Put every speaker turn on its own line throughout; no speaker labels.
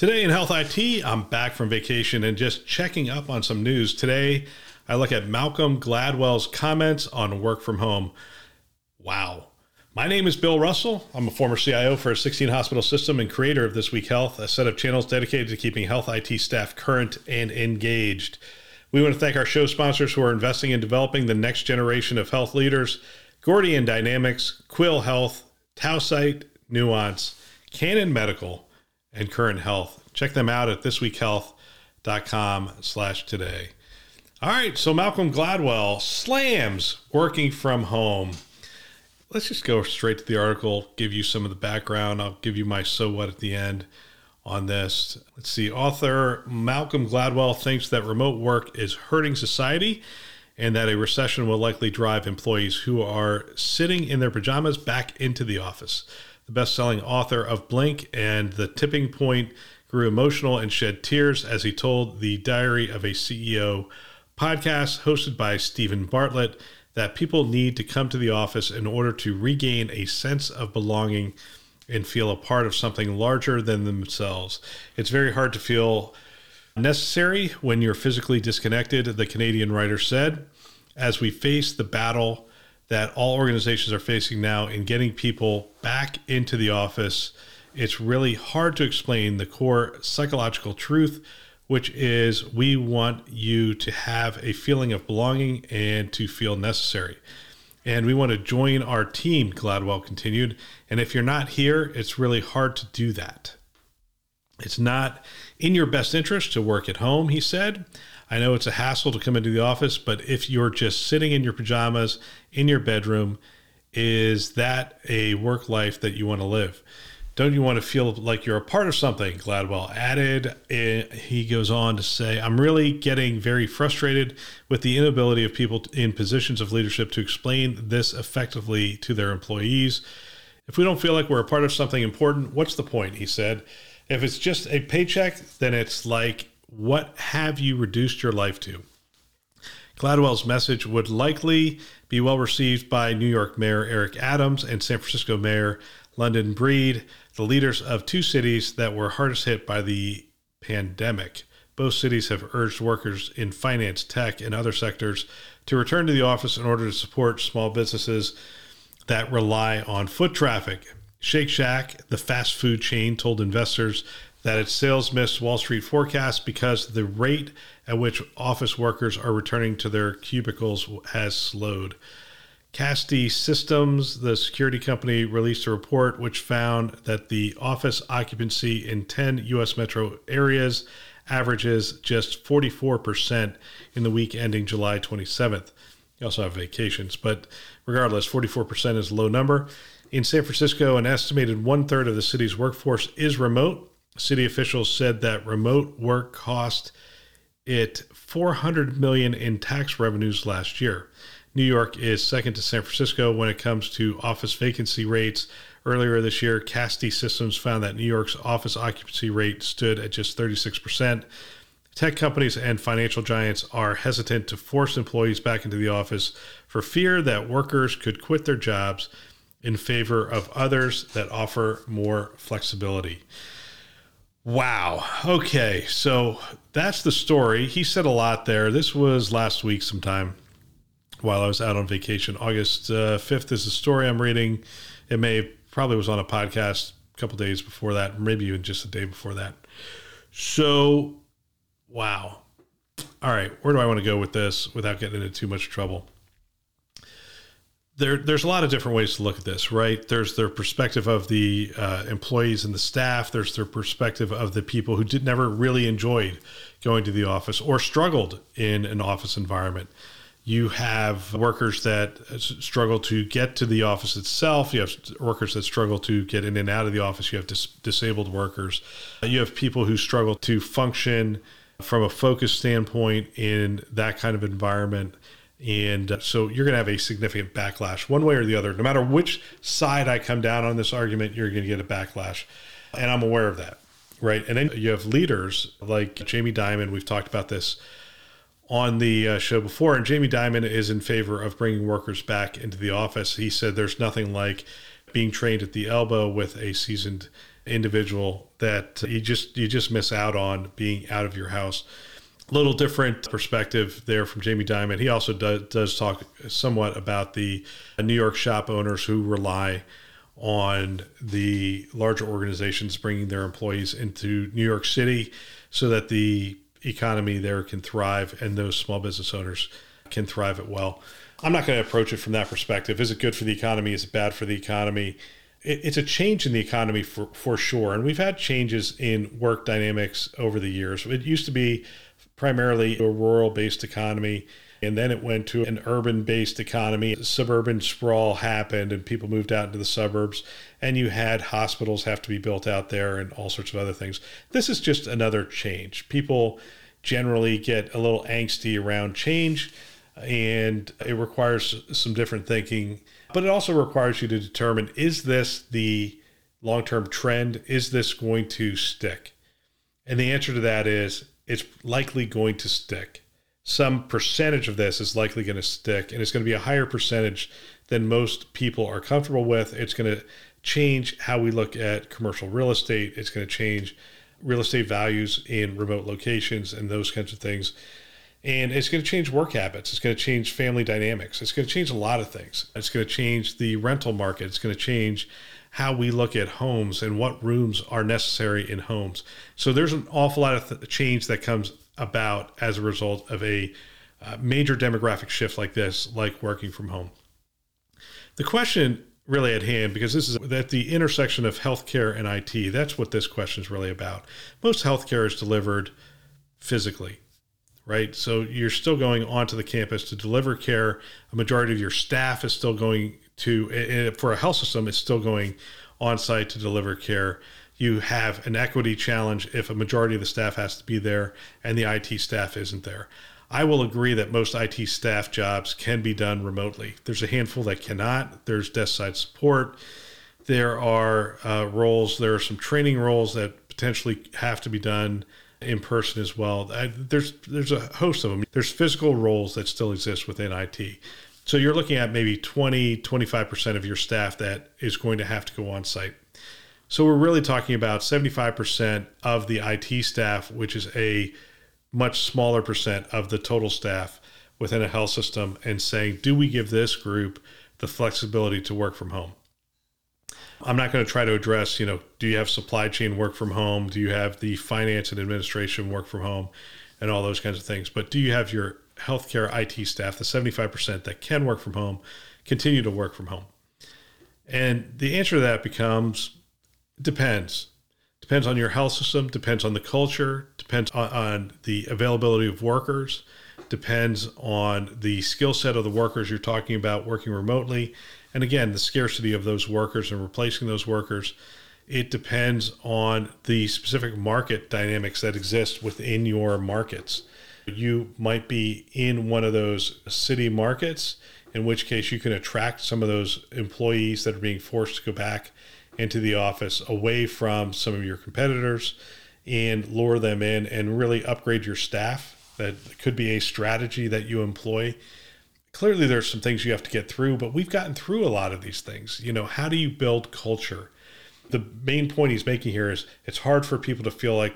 Today in Health IT, I'm back from vacation and just checking up on some news. Today, I look at Malcolm Gladwell's comments on work from home. Wow. My name is Bill Russell. I'm a former CIO for a 16 hospital system and creator of This Week Health, a set of channels dedicated to keeping health IT staff current and engaged. We want to thank our show sponsors who are investing in developing the next generation of health leaders Gordian Dynamics, Quil Health, Tausight, Nuance, Canon Medical, and Current Health. Check them out at thisweekhealth.com slash today. All right, so Malcolm Gladwell slams working from home. Let's just go straight to the article, give you some of the background. I'll give you my so what at the end on this. Let's see. Author Malcolm Gladwell thinks that remote work is hurting society and that a recession will likely drive employees who are sitting in their pajamas back into the office the best selling author of Blink and The Tipping Point, grew emotional and shed tears as he told the Diary of a CEO podcast hosted by Steven Bartlett that people need to come to the office in order to regain a sense of belonging and feel a part of something larger than themselves. It's very hard to feel necessary when you're physically disconnected, the Canadian writer said. As we face the battle that all organizations are facing now in getting people back into the office. It's really hard to explain the core psychological truth, which is we want you to have a feeling of belonging and to feel necessary. And we want to join our team, Gladwell continued. And if you're not here, it's really hard to do that. It's not in your best interest to work at home, he said. I know it's a hassle to come into the office, but if you're just sitting in your pajamas in your bedroom, is that a work life that you want to live? Don't you want to feel like you're a part of something? Gladwell added. He goes on to say, I'm really getting very frustrated with the inability of people in positions of leadership to explain this effectively to their employees. If we don't feel like we're a part of something important, what's the point? He said. If it's just a paycheck, then it's like what have you reduced your life to? Gladwell's message would likely be well received by New York Mayor Eric Adams and San Francisco Mayor London Breed, the leaders of two cities that were hardest hit by the pandemic. Both cities have urged workers in finance, tech, and other sectors to return to the office in order to support small businesses that rely on foot traffic. Shake Shack, the fast food chain, told investors that its sales missed Wall Street forecasts because the rate at which office workers are returning to their cubicles has slowed. Kastle Systems, the security company, released a report which found that the office occupancy in 10 U.S. metro areas averages just 44% in the week ending July 27th. You also have vacations, but regardless, 44% is a low number. In San Francisco, an estimated one third of the city's workforce is remote, City officials said that remote work cost it 400 million in tax revenues last year. New York is second to San Francisco when it comes to office vacancy rates. Earlier this year, Kastle Systems found that New York's office occupancy rate stood at just 36%. Tech companies and financial giants are hesitant to force employees back into the office for fear that workers could quit their jobs in favor of others that offer more flexibility. Wow. Okay. So that's the story. He said a lot there. This was last week sometime while I was out on vacation. August uh, 5th is the story I'm reading. It may probably was on a podcast a couple days before that, maybe even just a day before that. So, wow. All right. Where do I want to go with this without getting into too much trouble? There, there's a lot of different ways to look at this, right? There's their perspective of the uh, employees and the staff. There's their perspective of the people who did never really enjoyed going to the office or struggled in an office environment. You have workers that struggle to get to the office itself. You have workers that struggle to get in and out of the office. You have dis- disabled workers. You have people who struggle to function from a focus standpoint in that kind of environment. And so you're going to have a significant backlash one way or the other. No matter which side I come down on this argument, you're going to get a backlash. And I'm aware of that. Right. And then you have leaders like Jamie Dimon. We've talked about this on the uh, show before. And Jamie Dimon is in favor of bringing workers back into the office. He said there's nothing like being trained at the elbow with a seasoned individual that you just you just miss out on being out of your house. Little different perspective there from Jamie Dimon. He also does, does talk somewhat about the New York shop owners who rely on the larger organizations bringing their employees into New York City so that the economy there can thrive and those small business owners can thrive it well. I'm not going to approach it from that perspective. Is it good for the economy? Is it bad for the economy? it's a change in the economy for, for sure. And we've had changes in work dynamics over the years. It used to be primarily a rural based economy. And then it went to an urban based economy. Suburban sprawl happened and people moved out into the suburbs. And you had hospitals have to be built out there and all sorts of other things. This is just another change. People generally get a little angsty around change and it requires some different thinking but it also requires you to determine is this the long term trend? Is this going to stick? And the answer to that is it's likely going to stick. Some percentage of this is likely going to stick, and it's going to be a higher percentage than most people are comfortable with. It's going to change how we look at commercial real estate. It's going to change real estate values in remote locations and those kinds of things and it's going to change work habits. It's going to change family dynamics. It's going to change a lot of things. It's going to change the rental market. It's going to change how we look at homes and what rooms are necessary in homes. So there's an awful lot of th- change that comes about as a result of a uh, major demographic shift like this, like working from home. The question really at hand, because this is at the intersection of healthcare and IT, that's what this question is really about. Most healthcare is delivered physically right? So you're still going onto the campus to deliver care. A majority of your staff is still going to, for a health system, it's still going on site to deliver care. You have an equity challenge if a majority of the staff has to be there and the IT staff isn't there. I will agree that most IT staff jobs can be done remotely. There's a handful that cannot. There's desk side support. There are uh, roles, there are some training roles that potentially have to be done in person as well. I, there's there's a host of them. There's physical roles that still exist within IT. So you're looking at maybe 20, 25% of your staff that is going to have to go on site. So we're really talking about 75% of the IT staff, which is a much smaller percent of the total staff within a health system, and saying, do we give this group the flexibility to work from home? I'm not going to try to address, you know, do you have supply chain work from home? Do you have the finance and administration work from home and all those kinds of things? But do you have your healthcare IT staff, the 75% that can work from home, continue to work from home? And the answer to that becomes depends. Depends on your health system, depends on the culture, depends on, on the availability of workers, depends on the skill set of the workers you're talking about working remotely and again, the scarcity of those workers and replacing those workers, it depends on the specific market dynamics that exist within your markets. You might be in one of those city markets, in which case you can attract some of those employees that are being forced to go back into the office away from some of your competitors and lure them in and really upgrade your staff. That could be a strategy that you employ clearly there's some things you have to get through, but we've gotten through a lot of these things. You know, how do you build culture? The main point he's making here is it's hard for people to feel like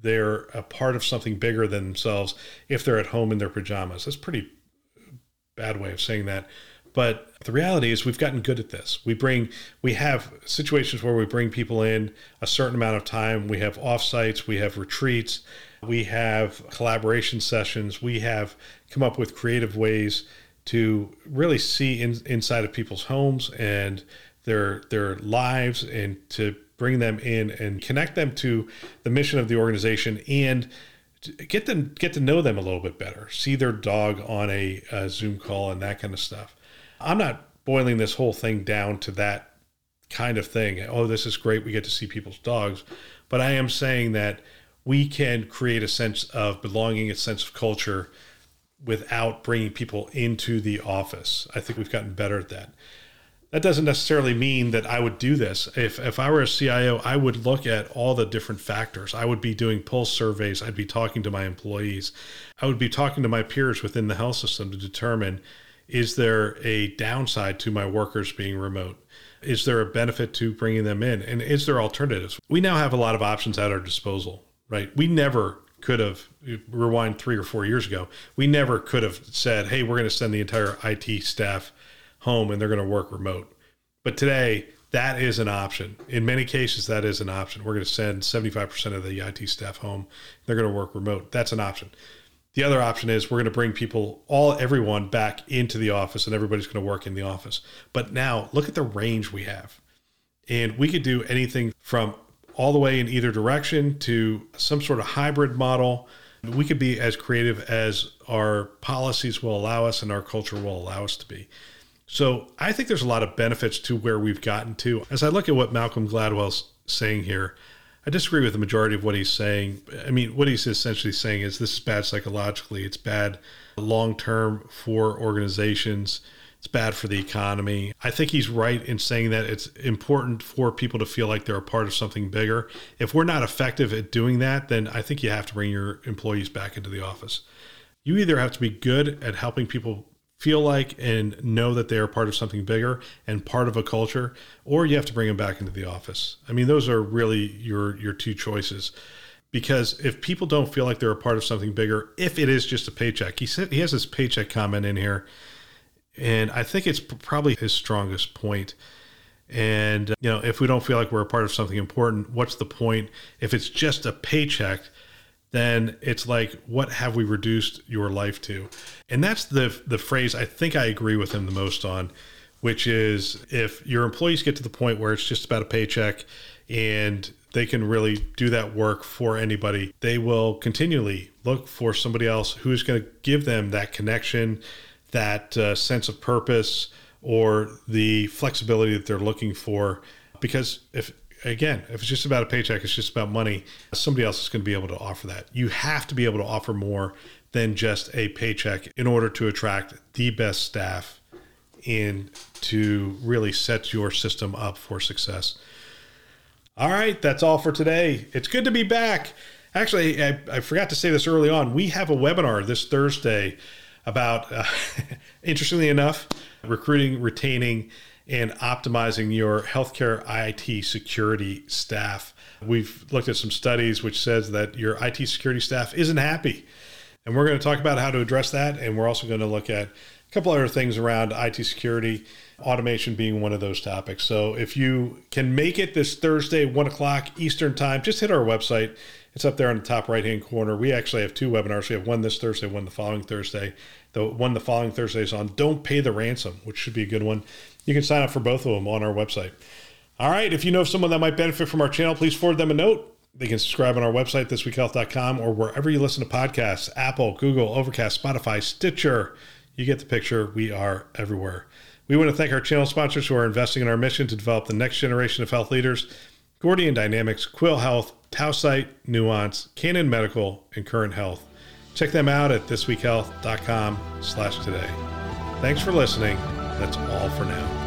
they're a part of something bigger than themselves if they're at home in their pajamas. That's pretty bad way of saying that. But the reality is we've gotten good at this. We bring we have situations where we bring people in a certain amount of time. We have offsites, we have retreats, we have collaboration sessions, we have come up with creative ways to really see in, inside of people's homes and their their lives and to bring them in and connect them to the mission of the organization and get them get to know them a little bit better see their dog on a, a zoom call and that kind of stuff i'm not boiling this whole thing down to that kind of thing oh this is great we get to see people's dogs but i am saying that we can create a sense of belonging, a sense of culture without bringing people into the office. I think we've gotten better at that. That doesn't necessarily mean that I would do this. If, if I were a CIO, I would look at all the different factors. I would be doing pulse surveys. I'd be talking to my employees. I would be talking to my peers within the health system to determine is there a downside to my workers being remote? Is there a benefit to bringing them in? And is there alternatives? We now have a lot of options at our disposal, right? We never could have rewind three or four years ago. We never could have said, "Hey, we're going to send the entire IT staff home and they're going to work remote." But today, that is an option. In many cases, that is an option. We're going to send 75% of the IT staff home. They're going to work remote. That's an option. The other option is we're going to bring people, all everyone, back into the office, and everybody's going to work in the office. But now look at the range we have, and we could do anything from all the way in either direction to some sort of hybrid model. We could be as creative as our policies will allow us and our culture will allow us to be. So I think there's a lot of benefits to where we've gotten to. As I look at what Malcolm Gladwell's saying here, I disagree with the majority of what he's saying. I mean, what he's essentially saying is this is bad psychologically, it's bad long term for organizations, it's bad for the economy. I think he's right in saying that it's important for people to feel like they're a part of something bigger. If we're not effective at doing that, then I think you have to bring your employees back into the office. You either have to be good at helping people feel like and know that they are part of something bigger and part of a culture, or you have to bring them back into the office. I mean, those are really your your two choices. Because if people don't feel like they're a part of something bigger, if it is just a paycheck, he said he has this paycheck comment in here, and I think it's probably his strongest point. And you know, if we don't feel like we're a part of something important, what's the point? If it's just a paycheck, then it's like, what have we reduced your life to? And that's the the phrase I think I agree with him the most on, which is if your employees get to the point where it's just about a paycheck and they can really do that work for anybody, they will continually look for somebody else who's going to give them that connection, that uh, sense of purpose, or the flexibility that they're looking for. Because if again, if it's just about a paycheck, it's just about money, somebody else is going to be able to offer that. You have to be able to offer more than just a paycheck in order to attract the best staff and to really set your system up for success. All right, that's all for today. It's good to be back. Actually, I, I forgot to say this early on. We have a webinar this Thursday about, uh, interestingly enough, recruiting, retaining, and optimizing your healthcare IT security staff. We've looked at some studies which says that your IT security staff isn't happy. And we're going to talk about how to address that. And we're also going to look at a couple other things around IT security, automation being one of those topics. So if you can make it this Thursday, one o'clock Eastern time, just hit our website. It's up there on the top right hand corner. We actually have two webinars. We have one this Thursday, one the following Thursday. The one the following Thursday is on Don't Pay the Ransom, which should be a good one. You can sign up for both of them on our website. All right. If you know someone that might benefit from our channel, please forward them a note. They can subscribe on our website, thisweekhealth.com, or wherever you listen to podcasts Apple, Google, Overcast, Spotify, Stitcher. You get the picture. We are everywhere. We want to thank our channel sponsors who are investing in our mission to develop the next generation of health leaders Gordian Dynamics, Quil Health, Tausight, Nuance, Canon Medical, and Current Health. Check them out at thisweekhealth.com slash today. Thanks for listening. That's all for now.